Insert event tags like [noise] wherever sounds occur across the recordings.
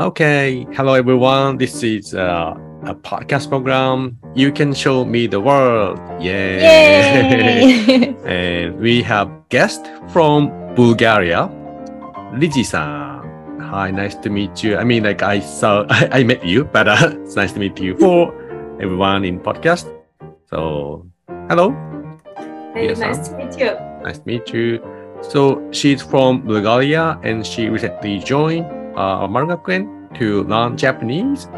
Okay, hello everyone. This is uh, a podcast program. You can show me the world. Yay! Yay! [laughs] and we have guest from Bulgaria, Liji-san. Hi, nice to meet you. I mean, like I saw, I, [laughs] I met you, but uh, [laughs] it's nice to meet you for everyone in podcast. So, hello. Yes, nice to meet you. Nice to meet you. So she's from Bulgaria and she recently joined uh, to learn Japanese.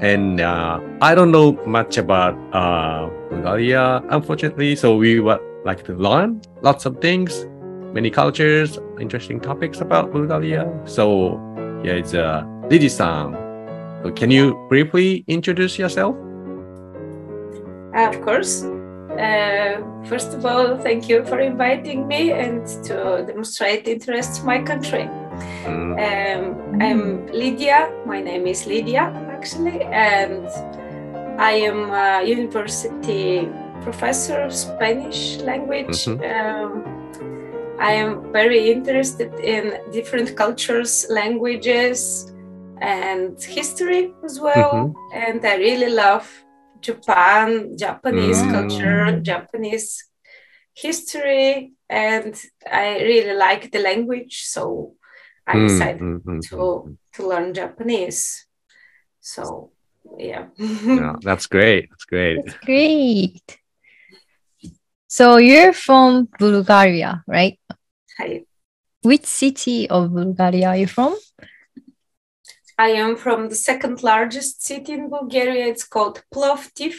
And uh, I don't know much about uh, Bulgaria, unfortunately. So we would like to learn lots of things, many cultures, interesting topics about Bulgaria. So yeah, it's uh, Liji-san. So can you briefly introduce yourself? Uh, of course. Uh, first of all, thank you for inviting me and to demonstrate interest in my country. Um, I'm Lydia. My name is Lydia, actually, and I am a university professor of Spanish language. Mhm. Um, I am very interested in different cultures, languages, and history as well. And I really love Japan, Japanese Mm. culture, Japanese history, and I really like the language. So I mm, decided mm, mm, to mm. to learn Japanese. So yeah. [laughs] Yeah, that's great. That's great. That's great. So you're from Bulgaria, right? I, Which city of Bulgaria are you from? I am from the second largest city in Bulgaria. It's called Plovdiv.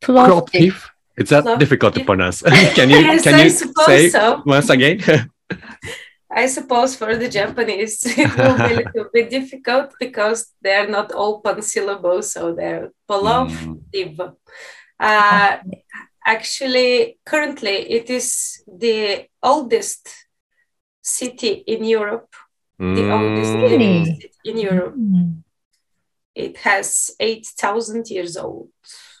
Plovdiv. It's that Plovdiv. difficult to pronounce. [laughs] can you Yes, can you say so. once again? [laughs] I suppose for the Japanese [laughs] it will be a little bit difficult because they're not open syllables, so they're Plovdiv. Uh, actually, currently, it is the oldest city in Europe. The oldest Mm, living city in Europe. Mm. It has 8,000 years old.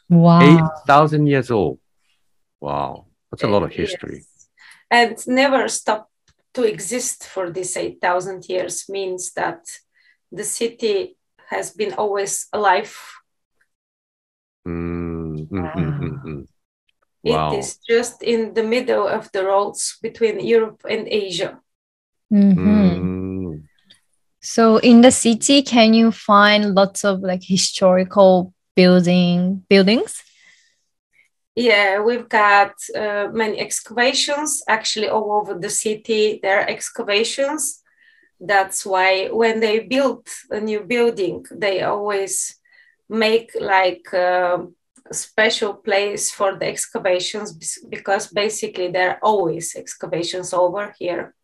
Wow. Eight thousand years old. Wow, that's a lot of history. Yes. And never stopped to exist for these 8,000 years means that the city has been always alive. Mm, mm, mm, mm, mm. It Wow. is just in the middle of the roads between Europe and Asia. Mhm. So in the city, can you find lots of like historical building buildings? Yeah, we've got uh, many excavations actually all over the city. There are excavations. That's why when they build a new building, they always make like um, a special place for the excavations because basically there are always excavations over here.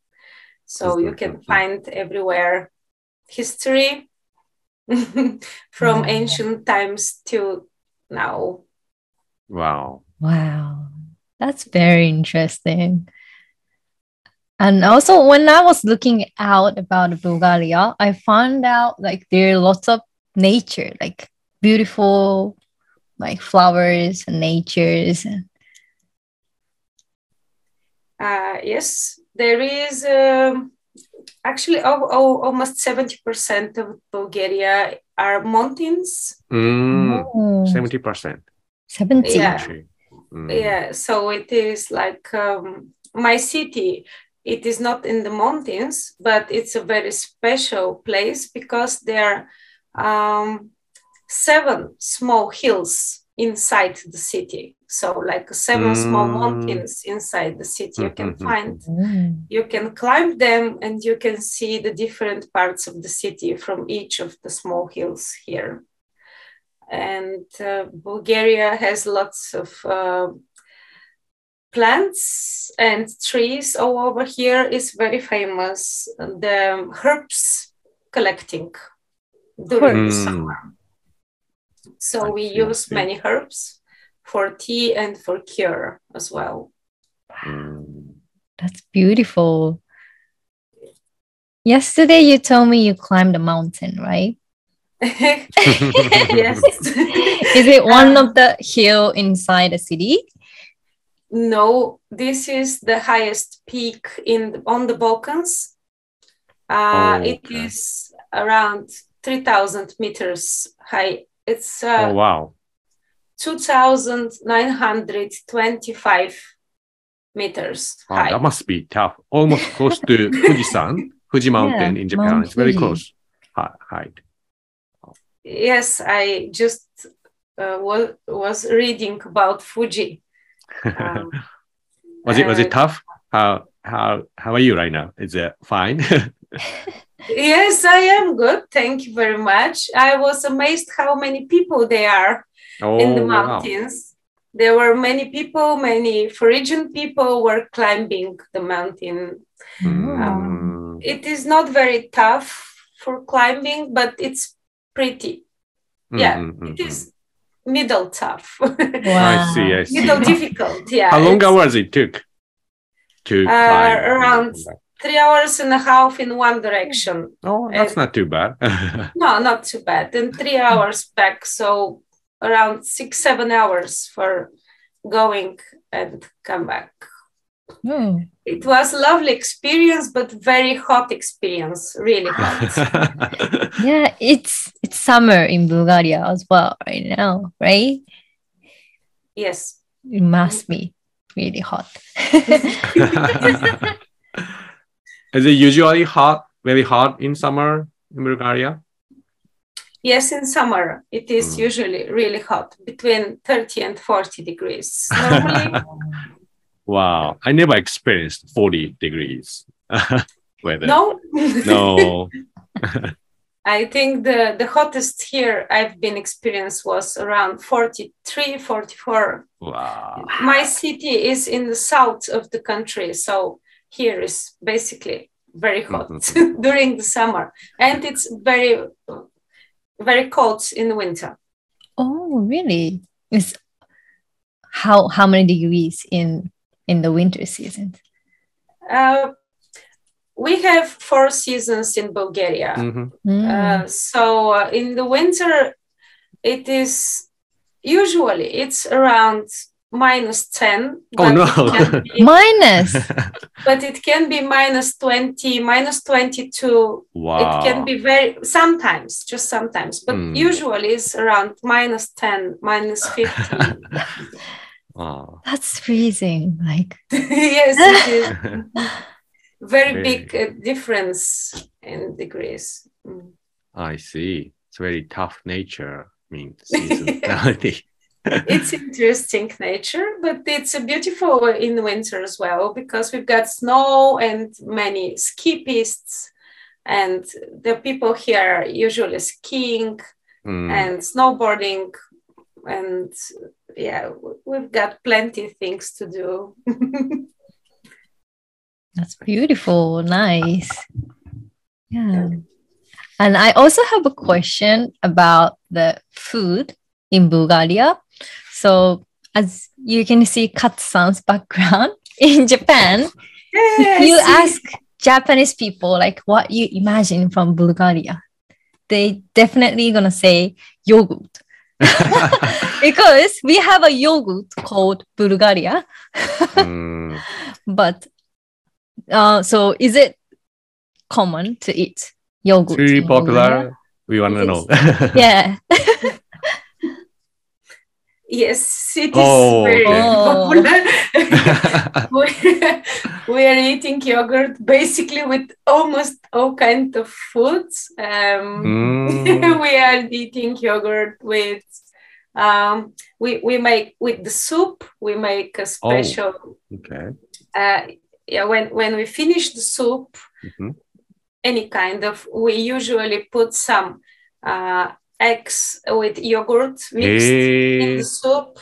So you can find everywhere history [laughs] from Wow. ancient times to now. wow. Wow. That's very interesting. And also when I was looking out about Bulgaria, I found out like there are lots of nature, like beautiful like flowers and natures. Uh, yes, there is um, actually oh, oh, almost 70% of Bulgaria are mountains. Mm, Oh, Seventy percent. 70. Yeah. Mm. Yeah, so it is like um, my city. It is not in the mountains, but it's a very special place because there are um, seven small hills inside the city. So, like seven small Mm. mountains inside the city you can Mhm, mhm, find. Mm. you can climb them and you can see the different parts of the city from each of the small hills here. And uh, Bulgaria has lots of uh, plants and trees all over here is very famous. The herbs collecting during the Mm. summer. So I we see, use see. many herbs for tea and for cure as well. Mm. That's beautiful. Yesterday you told me you climbed a mountain, right? [laughs] yes. Is it one of the hill inside the city? no, this is the highest peak in on the Balkans. Uh, It Okay. is around 3,000 meters high. It's uh, oh wow. 2,925 meters Wow, high. that must be tough. Almost [laughs] close to Fujisan, Fuji Mountain Yeah, in Japan. Mount It's very Fuji. close. Hi- Height. Yes, I just uh, was, was reading about Fuji. [laughs] Um, was it was it tough? How how how are you right now? Is it fine? [laughs] yes, I am good. Thank you very much. I was amazed how many people there are oh in the wow. mountains. There were many people, many foreign people were climbing the mountain. Mm. It is not very tough for climbing, but it's pretty. Yeah, Mm, mm, it mm, is middle tough, Wow. [laughs] I see, I see. middle difficult. Yeah. How long hours it took to Uh, climb? around- Three hours and a half in one direction. Oh, that's uh, not too bad. [laughs] No, not too bad. And three hours back. So around six, seven hours for going and come back. Hmm. It was a lovely experience, but very hot experience, really hot. [laughs] Yeah, it's it's summer in Bulgaria as well right now, right? yes. It must be really hot. [laughs] Is it usually hot, very hot in summer in Bulgaria? Yes, in summer it is Mm. usually really hot, between 30 and 40 degrees. [laughs] Normally, wow, I never experienced 40 degrees [laughs] weather. no. No. [laughs] I think the, the hottest here I've been experienced was around 43, 44 Wow. my city is in the south of the country so here is basically very hot Mhm. [laughs] during the summer and it's very very cold in the winter oh, really? It's how how many degrees in in the winter season? uh, we have four seasons in bulgaria Mhm. Mm. uh, so uh, in the winter it is usually it's around minus 10 Oh, but no. it can be- [laughs] Minus. [laughs] but it can be minus 20 minus 22 wow. it can be very sometimes just sometimes but Mm. usually it's around minus 10 minus 15 [laughs] Wow. That's freezing. Like yes it is very Very. big uh, difference in degrees Mm. I see. It's very tough nature. I mean, seasonality. It's interesting nature but it's beautiful in winter as well because we've got snow and many ski pistes and the people here are usually skiing Mm. and snowboarding and yeah we've got plenty of things to do [laughs] that's beautiful. Nice. Yeah. And I also have a question about the food in Bulgaria. So as you can see Katsan's background [laughs] in Japan, Yeah, you ask Japanese people like what you imagine from Bulgaria, they definitely gonna say yogurt [laughs] because we have a yogurt called Bulgaria. Mm. [laughs] But uh, so is it common to eat yogurt? It's really in Bulgaria? popular. We want to know. Yeah. Yes it is Oh, very okay. popular [laughs] [laughs] we, we are eating yogurt basically with almost all kinds of foods um, Mm. [laughs] we are eating yogurt with um, we, we make with the soup we make a special Okay. uh, yeah when when we finish the soup Mhm. any kind of we usually put some uh, eggs with yogurt mixed in the soup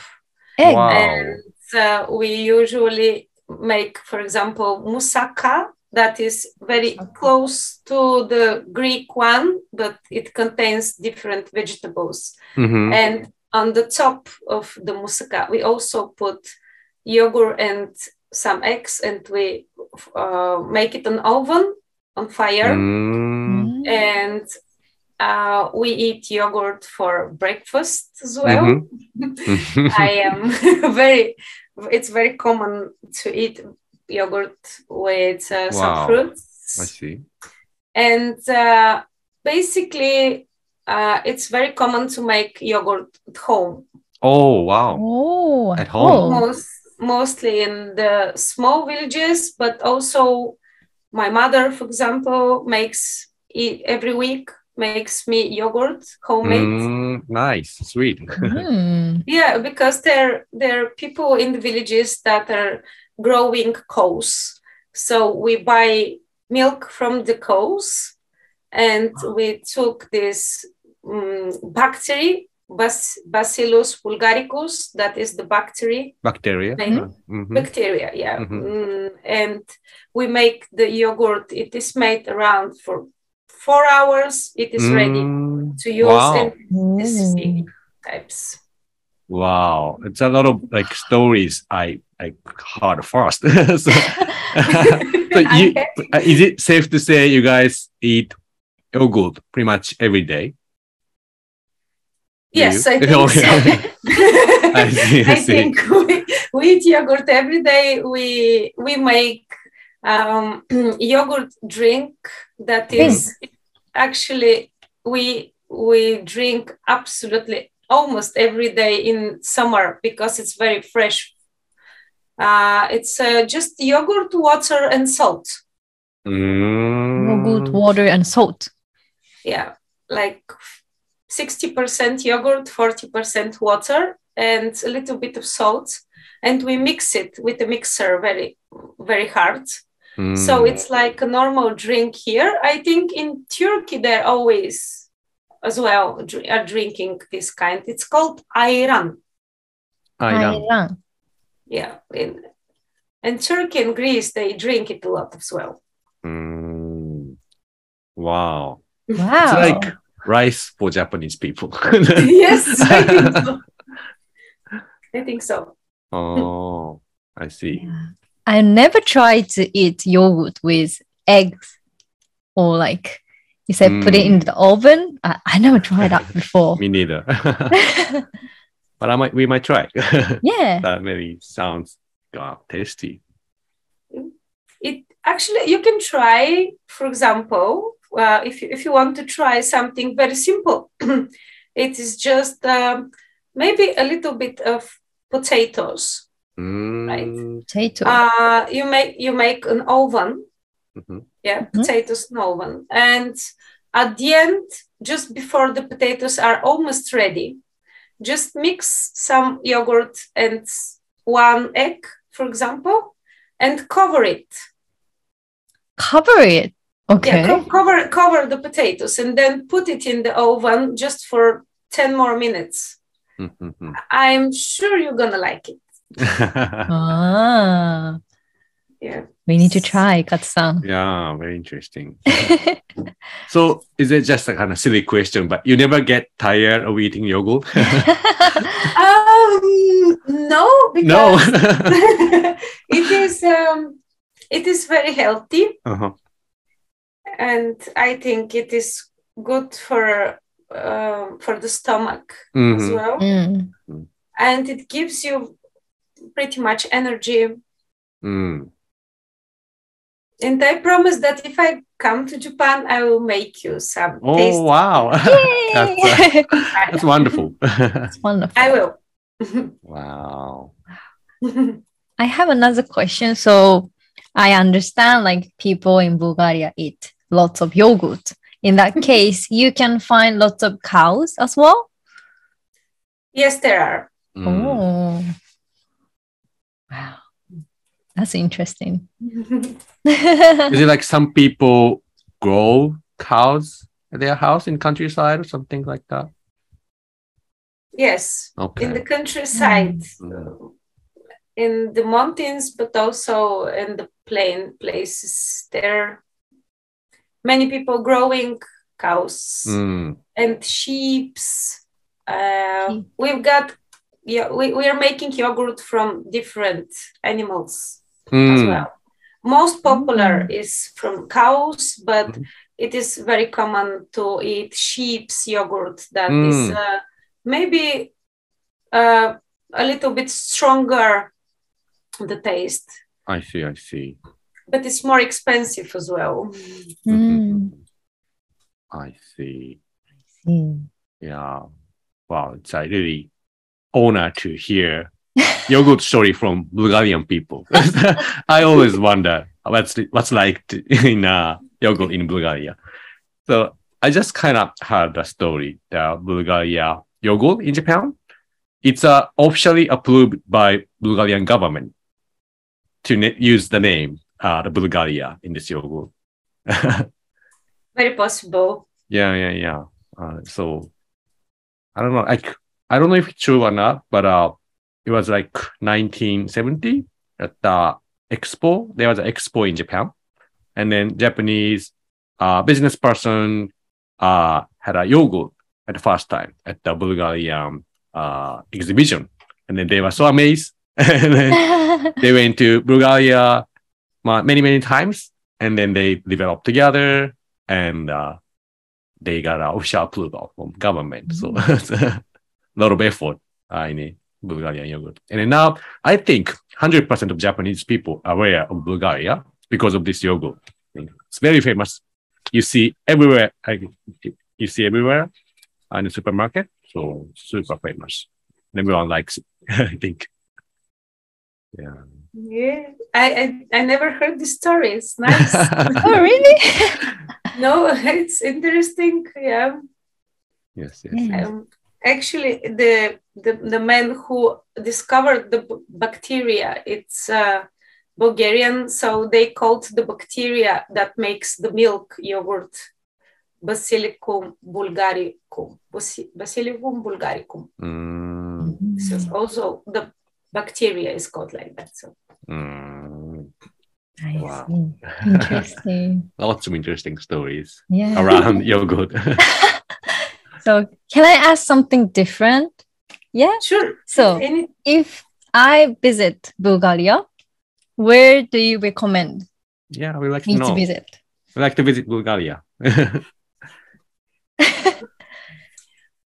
Egg. Wow. and uh, we usually make for example moussaka that is very close to the greek one but it contains different vegetables Mhm. and on the top of the moussaka we also put yogurt and some eggs and we uh, make it an oven on fire Mm. Mm. and uh, we eat yogurt for breakfast as well. Mhm. [laughs] I am [laughs] very, it's very common to eat yogurt with uh, some Wow. fruits. I see. And uh, basically, uh, it's very common to make yogurt at home, Oh wow. Oh, At home. most, mostly in the small villages, but also my mother, for example, makes it every week, makes me yogurt homemade. Mm, nice, sweet. Mm. [laughs] Yeah, because there there are people in the villages that are growing cows. So we buy milk from the cows, and we took this um, bacteria, Bas- Bacillus bulgaricus, that is the bacteria, Bacteria. Mhm. Mhm. bacteria, yeah. Mhm. Mm, and we make the yogurt. It is made around for four hours. It is ready Mm, to use Wow. and this is Ooh. the types. Wow, it's a lot of like stories I I heard first. [laughs] so, [laughs] so you, Okay. uh, is it safe to say you guys eat yogurt pretty much every day? Do Yes, you? I think Okay. [laughs] I see, I I see. think we, we eat yogurt every day. We we make um, [clears throat] yogurt drink that is actually we we drink absolutely almost every day in summer because it's very fresh. Uh, it's uh, just yogurt, water, and salt. Mm. Yogurt, water, and salt. yeah like 60% yogurt 40% water and a little bit of salt and we mix it with a mixer very very hard so Mm. it's like a normal drink here i think in turkey they're always as well dr- are drinking this kind it's called ayran Ayran. Ayran. yeah in and turkey and greece they drink it a lot as well Mm. Wow. Wow. It's like rice for Japanese people. [laughs] yes i think so [laughs] i think so oh, I see. Yeah. I never tried to eat yogurt with eggs or like you said put it in the oven. I, I never tried that [laughs] before. Me neither. [laughs] but I might we might try. [laughs] yeah. that maybe sounds God, tasty. it actually you can try for example uh, if, you, if you want to try something very simple [clears throat] it is just um, maybe a little bit of potatoes Mm, Potato. uh, you make you make an oven mhm. yeah Mhm. potatoes in oven and at the end just before the potatoes are almost ready just mix some yogurt and one egg for example and cover it Cover it. Okay. Yeah, co- cover cover the potatoes and then put it in the oven just for 10 more minutes. Mhm. I'm sure you're gonna like it. [laughs] ah, Yeah. we need to try, Katsan. yeah, very interesting. [laughs] So is it just a kind of silly question, but you never get tired of eating yogurt? [laughs] Um no, no. it is um it is very healthy uh-huh. and I think it is good for um for the stomach as Mhm. well. Mm. And it gives you pretty much energy. Mm. And I promise that if I come to Japan, I will make you some Oh taste. wow. [laughs] that's, uh, Yay! that's wonderful. [laughs] [laughs] It's wonderful. I will. wow. I have another question. So I understand like people in Bulgaria eat lots of yogurt. In that case, you can find lots of cows as well. yes, there are. Mm. Oh, wow, that's interesting. [laughs] Is it like some people grow cows at their house in countryside or something like that? yes, Okay. in the countryside, Mm. in the mountains, but also in the plain places. There are many people growing cows Mm. and sheeps. Uh, Sheep. we've got yeah, we, we are making yogurt from different animals as Mm. well. Most popular is from cows, but Mhm. it is very common to eat sheep's yogurt that is Mm. uh, maybe uh, a little bit stronger the taste, I see. I see. but it's more expensive as well. Mm. I see. I See. Yeah. Wow. It's a really honor to hear your good story from Bulgarian people. [laughs] I always wonder what's what's like to, [laughs] in uh, yogurt in Bulgaria. So I just kind of heard the story, that Bulgaria yogurt in Japan. It's uh, officially approved by Bulgarian government to ne- use the name uh, the Bulgaria in this yogurt. [laughs] Very possible. Yeah, yeah, yeah. Uh, so I don't know. I, I don't know if it's true or not, but uh, it was like 1970 at the expo. There was an expo in Japan, and then Japanese uh, business person uh, had a yogurt at the first time at the Bulgarian uh, exhibition, and then they were so amazed. [laughs] and then [laughs] they went to Bulgaria many, many times, and then they developed together, and uh, they got official approval from government. So a [laughs] lot of effort uh, in a Bulgarian yogurt. And now I think 100% of Japanese people are aware of Bulgaria because of this yogurt. It's very famous. You see everywhere. You see everywhere uh, in the supermarket. So super famous. Everyone likes it, [laughs] I think. Yeah. Yeah, I, I I never heard the story. It's nice. [laughs] oh, really? [laughs] no, it's interesting. Yeah. yes, yes. Yeah. Um, actually, the, the the man who discovered the b- bacteria, it's uh, Bulgarian, so they called the bacteria that makes the milk yogurt Basilicum bulgaricum. Basi- Basilicum bulgaricum. Mm, So also the bacteria is called like that. So mm. I Wow. see. [laughs] Interesting. Lots of interesting stories Yeah. around [laughs] yogurt. [laughs] So, can I ask something different? Yeah. sure. So, Any, if I visit Bulgaria, where do you recommend yeah, we like to know. to visit? We like to visit Bulgaria. [laughs]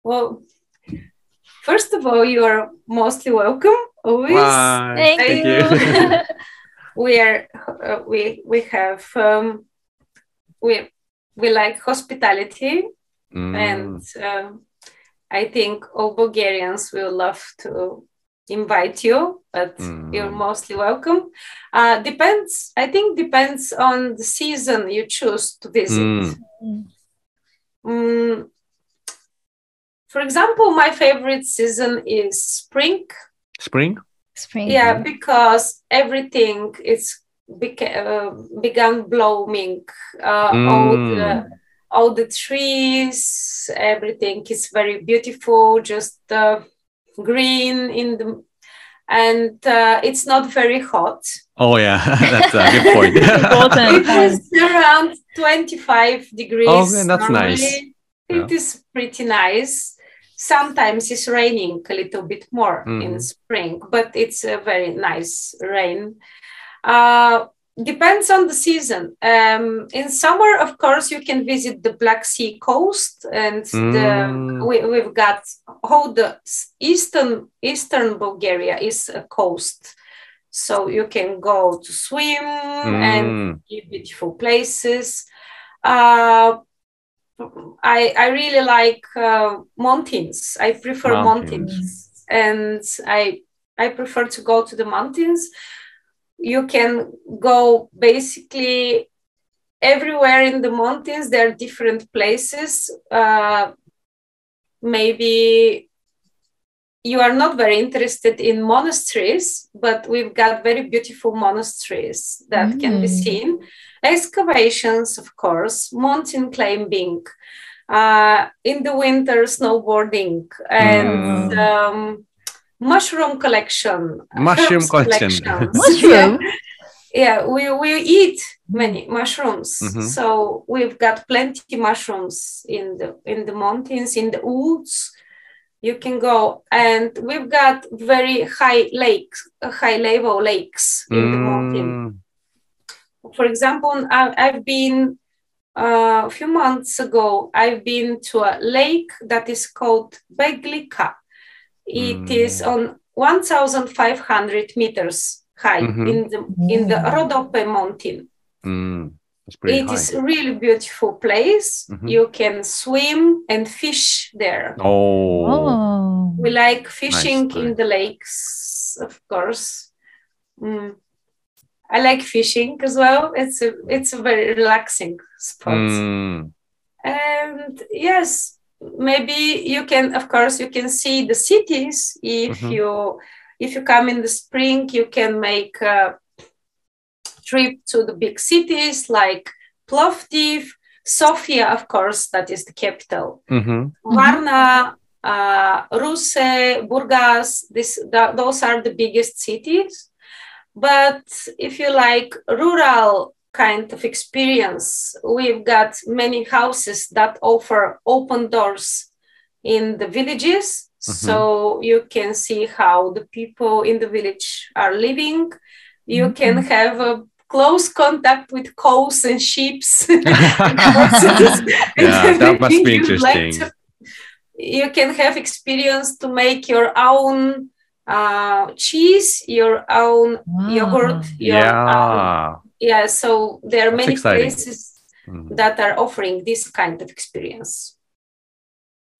well, first of all, you are mostly welcome. Always. Bye. Thank Thank you. you. [laughs] we are uh, we we have um, we we like hospitality Mm, and um, I think all Bulgarians will love to invite you, but you're Mm. mostly welcome. Uh, depends, I think, depends on the season you choose to visit. Mm. Mm, for example, my favorite season is spring. Spring? Spring. Yeah, because everything is beca- uh, began blooming. Uh, all the Mm. All the trees, everything is very beautiful, just uh, green in the, and uh, it's not very hot. Oh, yeah. [laughs] That's a good point. Important. [laughs] It is around 25 degrees. Oh, man, that's nice. normally. It is pretty nice. Sometimes it's raining a little bit more in Mhm. spring, but it's a very nice rain. Uh, depends on the season. Um, in summer, of course, you can visit the Black Sea coast, and the, Mm. we, we've got all the eastern eastern Bulgaria is a coast, so you can go to swim and Mm. see beautiful places. Uh, I I really like uh, mountains. I prefer Mountains. mountains, and I I prefer to go to the mountains. You can go basically everywhere in the mountains. There are different places. Uh, maybe you are not very interested in monasteries, but we've got very beautiful monasteries that can be Mm. seen. Excavations, of course, mountain climbing, uh, in the winter, snowboarding, and Mm. um, mushroom collection. Mushroom collection. collections. [laughs] Mushroom? yeah, we, we eat many mushrooms. Mhm. So we've got plenty mushrooms in the in the mountains, in the woods. You can go, and we've got very high lakes, high level lakes in the mountain. Mm. For example, I, I've been uh, a few months ago, I've been to a lake that is called Beglika. It Mm. is on 1,500 meters high Mhm. in the in the Mm. Rodope mountain. Mm, it's It high. is a really beautiful place. Mhm. You can swim and fish there. Oh, Oh. We like fishing Nice, in the lakes, of course. Mm. I like fishing as well. It's a it's a very relaxing spot. Mm, And yes, maybe you can, of course, you can see the cities if Mhm. you if you come in the spring. You can make a trip to the big cities like Plovdiv, Sofia, of course, that is the capital. mhm, Varna, uh, Ruse, Burgas, this, th- those are the biggest cities. But if you like rural kind of experience, we've got many houses that offer open doors in the villages. So you can see how the people in the village are living. You can have a close contact with cows and sheep. [laughs] [laughs] [laughs] Yeah, that must be interesting. you can have experience to make your own uh, cheese, your own yogurt. Your, yeah. um, yeah. So there are That's many exciting. places Mm, that are offering this kind of experience.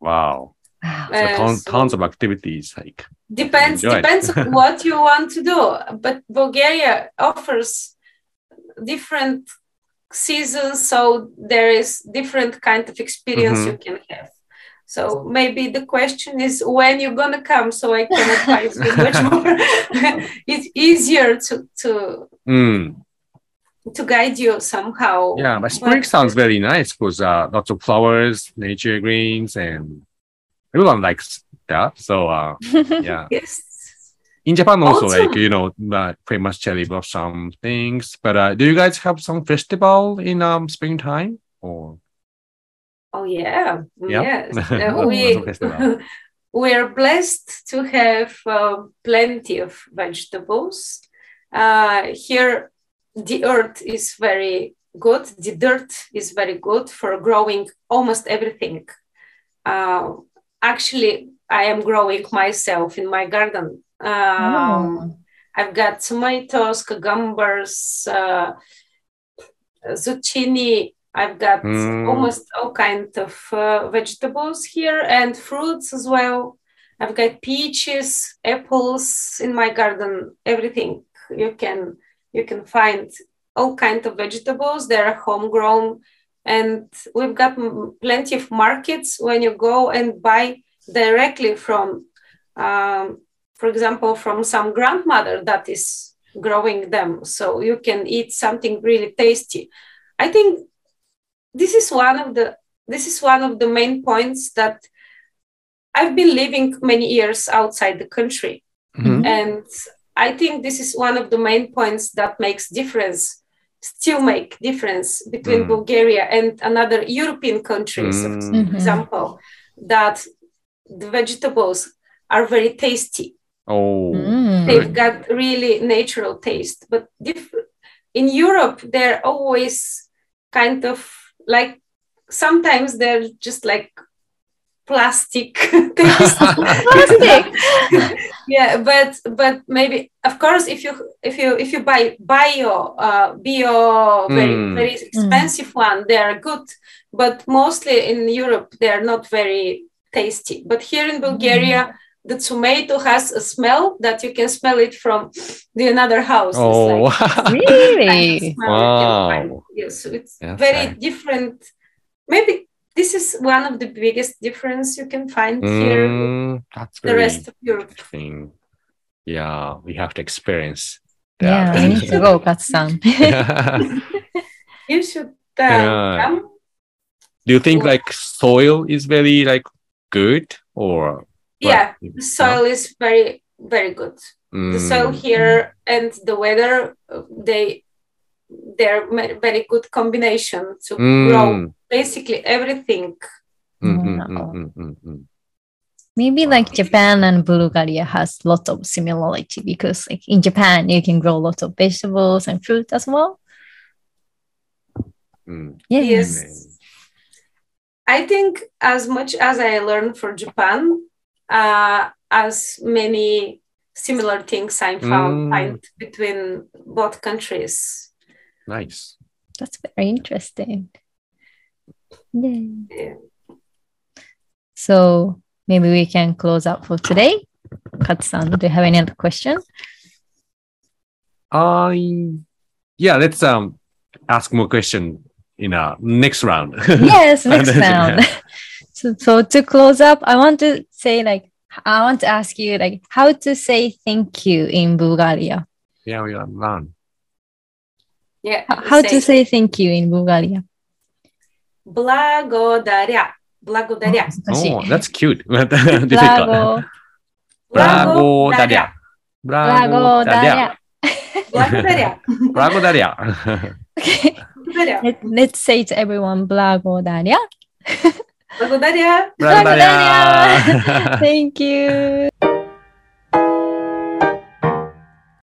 Wow. Wow. So Uh, tons, so- tons of activities like depends depends on [laughs] what you want to do but bulgaria offers different seasons so there is different kind of experience Mhm. you can have so maybe the question is when you're gonna come so i can advise you much [laughs] more [laughs] it's easier to to mm, to guide you somehow yeah, but spring sounds very nice because uh, lots of flowers, nature greens, and everyone likes that. So uh, [laughs] yeah, yes in Japan also, Also- like you know, uh, famous cherry blossom things. But uh, do you guys have some festival in um springtime or Oh yeah, Yeah. yes. [laughs] Uh, we [laughs] we are blessed to have uh, plenty of vegetables. Uh, here, the earth is very good. The dirt is very good for growing almost everything. Uh, actually, I am growing myself in my garden. Um, Oh. I've got tomatoes, cucumbers, uh, zucchini. I've got Mm. almost all kinds of uh, vegetables here and fruits as well. I've got peaches, apples in my garden. Everything you can you can find all kinds of vegetables. They're homegrown, and we've got m- plenty of markets when you go and buy directly from um, for example, from some grandmother that is growing them. So you can eat something really tasty. I think this is one of the this is one of the main points that I've been living many years outside the country. Mhm. And I think this is one of the main points that makes difference, still make difference between Mm. Bulgaria and another European countries, for Mm. Mhm. example, that the vegetables are very tasty Oh, Mm. they've got really natural taste but diff- in europe they're always kind of like sometimes they're just like plastic taste. [laughs] Plastic. [laughs] yeah but but maybe of course if you if you if you buy bio uh bio very Mm. very expensive one they are good but mostly in europe they are not very tasty but here in bulgaria the tomato has a smell that you can smell it from the another house It's oh, like [laughs] Really? Wow. find. yes it's That's very nice. different maybe this is one of the biggest difference you can find here Mm, that's the rest of europe interesting. Yeah, we have to experience Yeah, that. we need to go, Katsan. [laughs] [laughs] you should uh, Yeah. come Do you think like soil is very like good or? yeah what? the soil is very very good the soil Mm, here and the weather uh, they they're very good combination to grow mm, basically everything mm, mm, mm, mm, mm, mm. Maybe Wow. like Japan and Bulgaria has lots of similarity because like in Japan you can grow lots of vegetables and fruit as well. Mm. Yeah. Yes. I think as much as I learned for Japan, uh, as many similar things I found Mm. between both countries. Nice. That's very interesting. Yeah. Yeah. So maybe we can close up for today. Katsu-san, do you have any other question? I yeah, let's um ask more question in our next round. [laughs] yes, next [laughs] round. [laughs] so, so to close up, I want to say like I want to ask you like how to say thank you in Bulgaria. yeah, we learn. Yeah. How, to say thank you in Bulgaria? Благодаря. Благодаря. Oh, that's cute. Difficult. Благодаря. Благодаря. Благодаря. Благодаря. Okay. Let's say to everyone, Благодаря. Благодаря. Благодаря. Thank you.